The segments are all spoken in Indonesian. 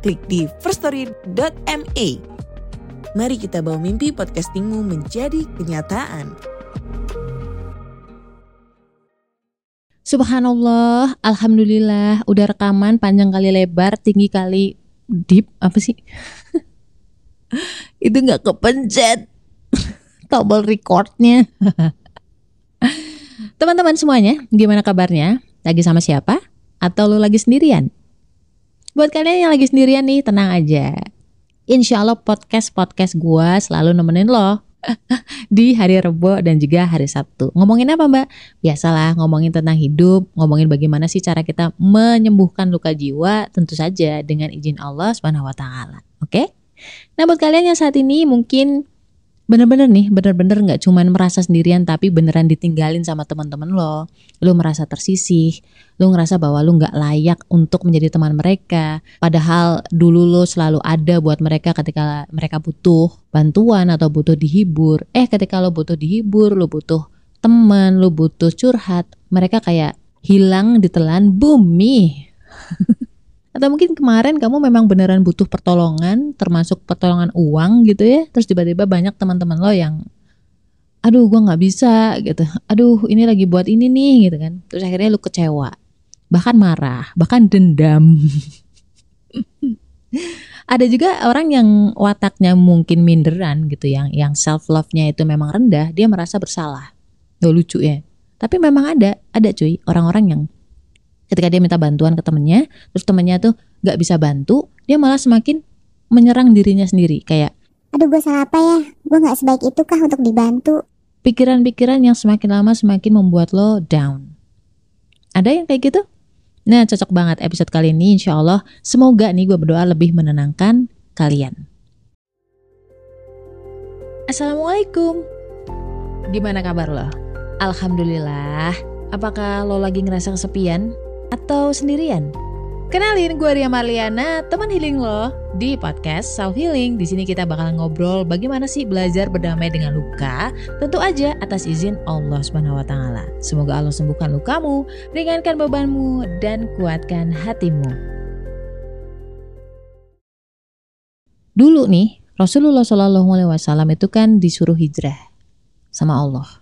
klik di firststory.me. Mari kita bawa mimpi podcastingmu menjadi kenyataan. Subhanallah, Alhamdulillah, udah rekaman panjang kali lebar, tinggi kali deep, apa sih? Itu nggak kepencet tombol recordnya. Teman-teman semuanya, gimana kabarnya? Lagi sama siapa? Atau lo lagi sendirian? Buat kalian yang lagi sendirian nih, tenang aja. Insya Allah podcast-podcast gue selalu nemenin lo di hari Rebo dan juga hari Sabtu. Ngomongin apa mbak? Biasalah ngomongin tentang hidup, ngomongin bagaimana sih cara kita menyembuhkan luka jiwa, tentu saja dengan izin Allah Taala. Oke? Nah buat kalian yang saat ini mungkin bener-bener nih, bener-bener nggak cuman merasa sendirian tapi beneran ditinggalin sama teman-teman lo. Lo merasa tersisih, lo ngerasa bahwa lo nggak layak untuk menjadi teman mereka. Padahal dulu lo selalu ada buat mereka ketika mereka butuh bantuan atau butuh dihibur. Eh ketika lo butuh dihibur, lo butuh teman, lo butuh curhat, mereka kayak hilang ditelan bumi. Atau mungkin kemarin kamu memang beneran butuh pertolongan, termasuk pertolongan uang gitu ya. Terus tiba-tiba banyak teman-teman lo yang, aduh gue nggak bisa gitu. Aduh ini lagi buat ini nih gitu kan. Terus akhirnya lu kecewa, bahkan marah, bahkan dendam. Ada juga orang yang wataknya mungkin minderan gitu, yang yang self love-nya itu memang rendah, dia merasa bersalah. Gak lucu ya. Tapi memang ada, ada cuy, orang-orang yang ketika dia minta bantuan ke temennya terus temennya tuh nggak bisa bantu dia malah semakin menyerang dirinya sendiri. Kayak aduh gue salah apa ya? Gue nggak sebaik itu kah untuk dibantu? Pikiran-pikiran yang semakin lama semakin membuat lo down. Ada yang kayak gitu? Nah cocok banget episode kali ini insya Allah. Semoga nih gue berdoa lebih menenangkan kalian. Assalamualaikum. Gimana kabar lo? Alhamdulillah. Apakah lo lagi ngerasa kesepian? Atau sendirian? Kenalin, gue Ria Marliana, teman healing lo di podcast Self Healing. Di sini kita bakal ngobrol bagaimana sih belajar berdamai dengan luka, tentu aja atas izin Allah Subhanahu wa taala. Semoga Allah sembuhkan lukamu, ringankan bebanmu dan kuatkan hatimu. Dulu nih, Rasulullah Shallallahu alaihi wasallam itu kan disuruh hijrah sama Allah.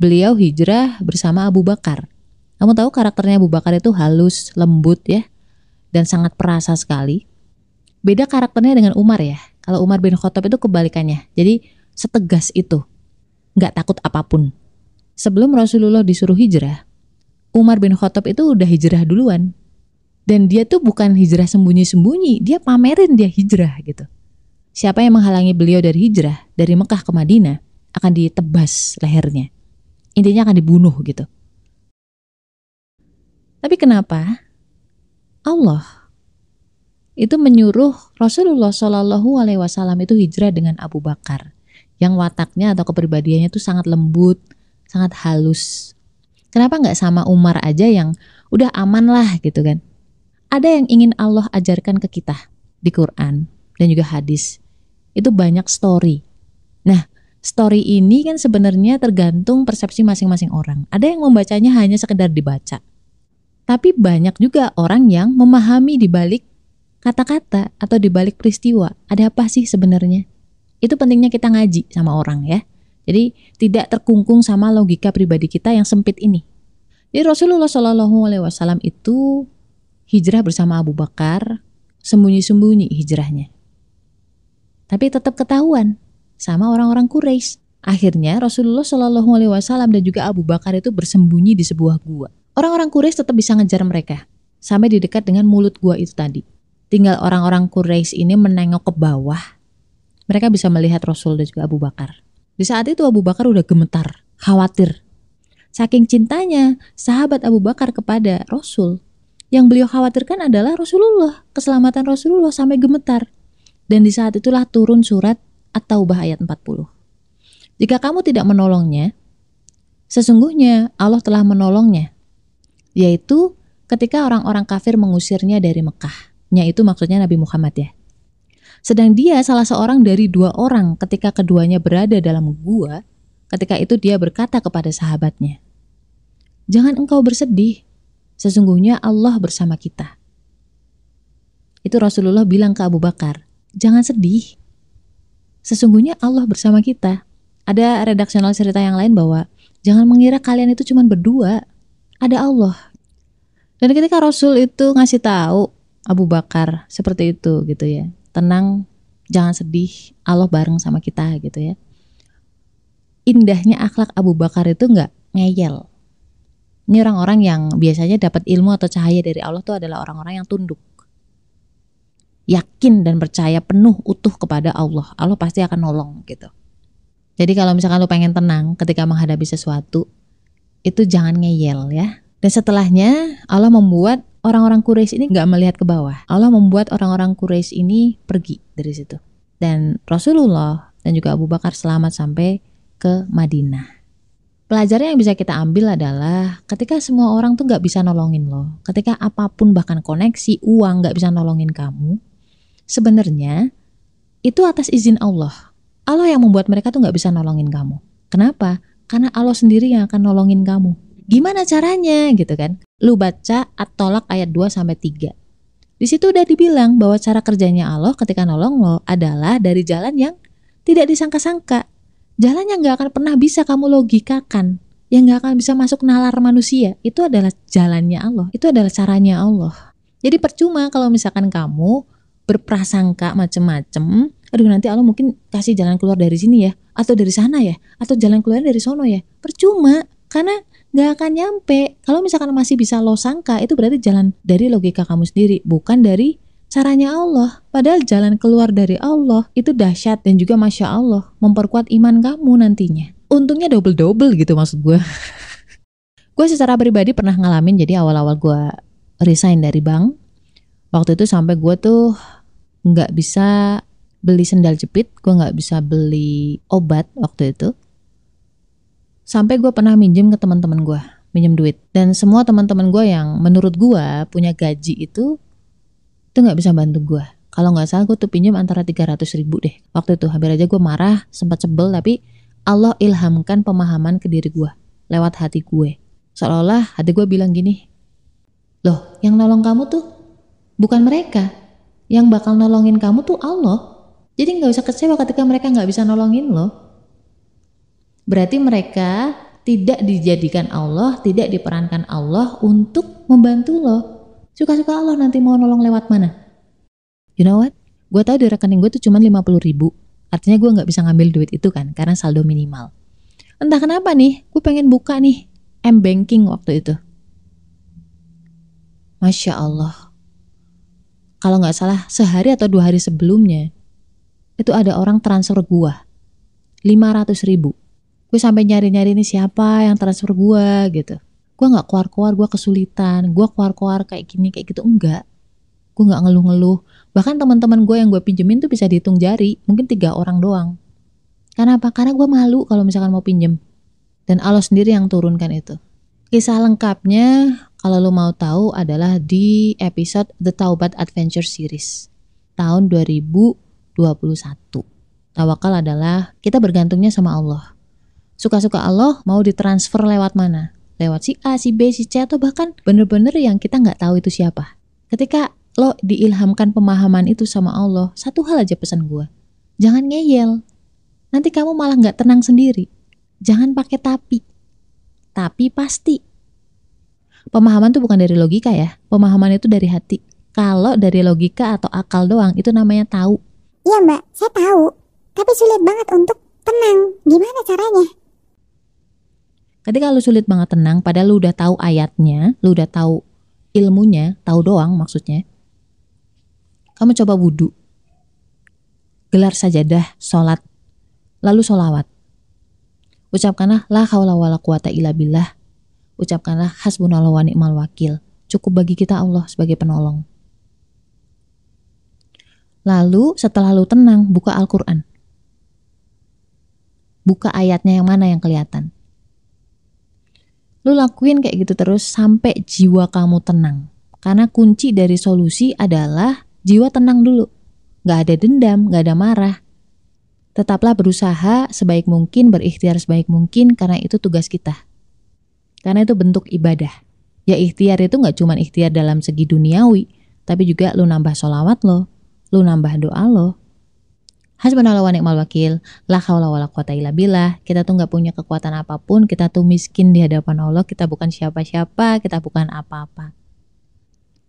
Beliau hijrah bersama Abu Bakar kamu tahu karakternya Abu Bakar itu halus, lembut ya, dan sangat perasa sekali. Beda karakternya dengan Umar ya. Kalau Umar bin Khattab itu kebalikannya. Jadi setegas itu, nggak takut apa pun. Sebelum Rasulullah disuruh hijrah, Umar bin Khattab itu udah hijrah duluan. Dan dia tuh bukan hijrah sembunyi-sembunyi, dia pamerin dia hijrah gitu. Siapa yang menghalangi beliau dari hijrah dari Mekah ke Madinah akan ditebas lehernya. Intinya akan dibunuh gitu. Tapi kenapa Allah itu menyuruh Rasulullah Shallallahu Alaihi Wasallam itu hijrah dengan Abu Bakar yang wataknya atau kepribadiannya itu sangat lembut, sangat halus. Kenapa nggak sama Umar aja yang udah aman lah gitu kan? Ada yang ingin Allah ajarkan ke kita di Quran dan juga hadis. Itu banyak story. Nah, story ini kan sebenarnya tergantung persepsi masing-masing orang. Ada yang membacanya hanya sekedar dibaca. Tapi banyak juga orang yang memahami di balik kata-kata atau di balik peristiwa. Ada apa sih sebenarnya? Itu pentingnya kita ngaji sama orang ya. Jadi tidak terkungkung sama logika pribadi kita yang sempit ini. Jadi Rasulullah Shallallahu Alaihi Wasallam itu hijrah bersama Abu Bakar, sembunyi-sembunyi hijrahnya. Tapi tetap ketahuan sama orang-orang Quraisy. Akhirnya Rasulullah Shallallahu Alaihi Wasallam dan juga Abu Bakar itu bersembunyi di sebuah gua. Orang-orang Quraisy tetap bisa ngejar mereka sampai di dekat dengan mulut gua itu tadi. Tinggal orang-orang Quraisy ini menengok ke bawah. Mereka bisa melihat Rasul dan juga Abu Bakar. Di saat itu Abu Bakar udah gemetar, khawatir. Saking cintanya sahabat Abu Bakar kepada Rasul, Yang beliau khawatirkan adalah Rasulullah, keselamatan Rasulullah sampai gemetar. Dan di saat itulah turun surat At-Taubah ayat 40. Jika kamu tidak menolongnya, sesungguhnya Allah telah menolongnya, yaitu ketika orang-orang kafir mengusirnya dari Mekah. Yaitu maksudnya Nabi Muhammad ya. Sedang dia salah seorang dari dua orang ketika keduanya berada dalam gua, ketika itu dia berkata kepada sahabatnya, Jangan engkau bersedih, sesungguhnya Allah bersama kita. Itu Rasulullah bilang ke Abu Bakar, jangan sedih. Sesungguhnya Allah bersama kita. Ada redaksional cerita yang lain bahwa jangan mengira kalian itu cuma berdua. Ada Allah. Dan ketika Rasul itu ngasih tahu Abu Bakar seperti itu gitu ya. Tenang, jangan sedih, Allah bareng sama kita gitu ya. Indahnya akhlak Abu Bakar itu nggak ngeyel. Ini orang-orang yang biasanya dapat ilmu atau cahaya dari Allah itu adalah orang-orang yang tunduk yakin dan percaya penuh utuh kepada Allah, Allah pasti akan nolong gitu. Jadi kalau misalkan lu pengen tenang ketika menghadapi sesuatu, itu jangan ngeyel ya. Dan setelahnya Allah membuat orang-orang Quraisy ini nggak melihat ke bawah. Allah membuat orang-orang Quraisy ini pergi dari situ. Dan Rasulullah dan juga Abu Bakar selamat sampai ke Madinah. Pelajaran yang bisa kita ambil adalah ketika semua orang tuh nggak bisa nolongin lo, ketika apa pun bahkan koneksi uang nggak bisa nolongin kamu, sebenarnya itu atas izin Allah. Allah yang membuat mereka tuh nggak bisa nolongin kamu. Kenapa? Karena Allah sendiri yang akan nolongin kamu. Gimana caranya gitu kan? Lu baca At-Tolak ayat 2 sampai 3. Di situ udah dibilang bahwa cara kerjanya Allah ketika nolong lo adalah dari jalan yang tidak disangka-sangka. Jalan yang nggak akan pernah bisa kamu logikakan. Yang nggak akan bisa masuk nalar manusia. Itu adalah jalannya Allah. Itu adalah caranya Allah. Jadi percuma kalau misalkan kamu berprasangka macem-macem aduh nanti Allah mungkin kasih jalan keluar dari sini ya atau dari sana ya atau jalan keluar dari sono ya. Percuma karena nggak akan nyampe. Kalau misalkan masih bisa lo sangka itu berarti jalan dari logika kamu sendiri bukan dari caranya Allah. Padahal jalan keluar dari Allah itu dahsyat dan juga masya Allah memperkuat iman kamu nantinya. Untungnya double double gitu maksud gue gue secara pribadi pernah ngalamin jadi awal-awal gue resign dari bank. Waktu itu sampai gue tuh nggak bisa beli sendal jepit, gue nggak bisa beli obat waktu itu. Sampai gue pernah minjem ke teman-teman gue, minjem duit. Dan semua teman-teman gue yang menurut gue punya gaji itu, itu nggak bisa bantu gue. Kalau nggak salah gue tuh pinjam antara 300 ribu deh. Waktu itu hampir aja gue marah, sempat sebel, tapi Allah ilhamkan pemahaman ke diri gue lewat hati gue. Seolah-olah hati gue bilang gini, loh yang nolong kamu tuh bukan mereka, yang bakal nolongin kamu tuh Allah. Jadi nggak usah kecewa ketika mereka nggak bisa nolongin lo. Berarti mereka tidak dijadikan Allah, tidak diperankan Allah untuk membantu lo. Suka-suka Allah nanti mau nolong lewat mana? You know what? Gue tau di rekening gue tuh cuma 50 ribu. Artinya gue nggak bisa ngambil duit itu kan, karena saldo minimal. Entah kenapa nih, gue pengen buka nih M-Banking waktu itu. Masya Allah, kalau nggak salah sehari atau dua hari sebelumnya itu ada orang transfer gua. 500 ribu. Gue sampai nyari-nyari ini siapa yang transfer gua gitu. Gue nggak keluar-keluar gue kesulitan. Gue keluar-keluar kayak gini kayak gitu enggak. Gue nggak ngeluh-ngeluh. Bahkan teman-teman gue yang gue pinjemin tuh bisa dihitung jari mungkin tiga orang doang. Karena apa? Karena gue malu kalau misalkan mau pinjem. Dan Allah sendiri yang turunkan itu. Kisah lengkapnya kalau lo mau tahu adalah di episode The Taubat Adventure Series tahun 2021. Tawakal adalah kita bergantungnya sama Allah. Suka-suka Allah mau ditransfer lewat mana? Lewat si A, si B, si C, atau bahkan bener-bener yang kita nggak tahu itu siapa. Ketika lo diilhamkan pemahaman itu sama Allah, satu hal aja pesan gue. Jangan ngeyel. Nanti kamu malah nggak tenang sendiri. Jangan pakai tapi. Tapi pasti pemahaman tuh bukan dari logika ya. Pemahaman itu dari hati. Kalau dari logika atau akal doang itu namanya tahu. Iya mbak, saya tahu. Tapi sulit banget untuk tenang. Gimana caranya? Ketika lu sulit banget tenang, padahal lu udah tahu ayatnya, lu udah tahu ilmunya, tahu doang maksudnya. Kamu coba wudhu. Gelar sajadah, sholat, lalu sholawat. Ucapkanlah la haula wala quwata illa billah ucapkanlah hasbunallah wa ni'mal wakil. cukup bagi kita Allah sebagai penolong. Lalu setelah lu tenang, buka Al-Quran. Buka ayatnya yang mana yang kelihatan. Lu lakuin kayak gitu terus sampai jiwa kamu tenang. Karena kunci dari solusi adalah jiwa tenang dulu. Gak ada dendam, gak ada marah. Tetaplah berusaha sebaik mungkin, berikhtiar sebaik mungkin karena itu tugas kita. Karena itu bentuk ibadah. Ya ikhtiar itu gak cuma ikhtiar dalam segi duniawi, tapi juga lu nambah sholawat lo, lu nambah doa lo. Hasbunallah wa ni'mal wakil, la haula wala quwata illa billah. Kita tuh nggak punya kekuatan apa pun, kita tuh miskin di hadapan Allah, kita bukan siapa-siapa, kita bukan apa-apa.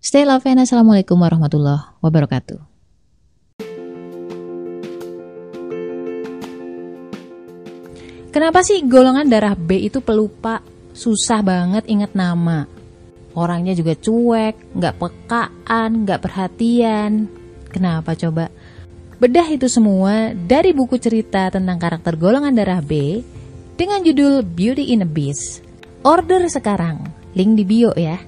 Stay love and assalamualaikum warahmatullahi wabarakatuh. Kenapa sih golongan darah B itu pelupa, susah banget ingat nama? Orangnya juga cuek, nggak pekaan, nggak perhatian, Kenapa coba? Bedah itu semua dari buku cerita tentang karakter golongan darah B dengan judul Beauty in a Beast. Order sekarang, link di bio ya.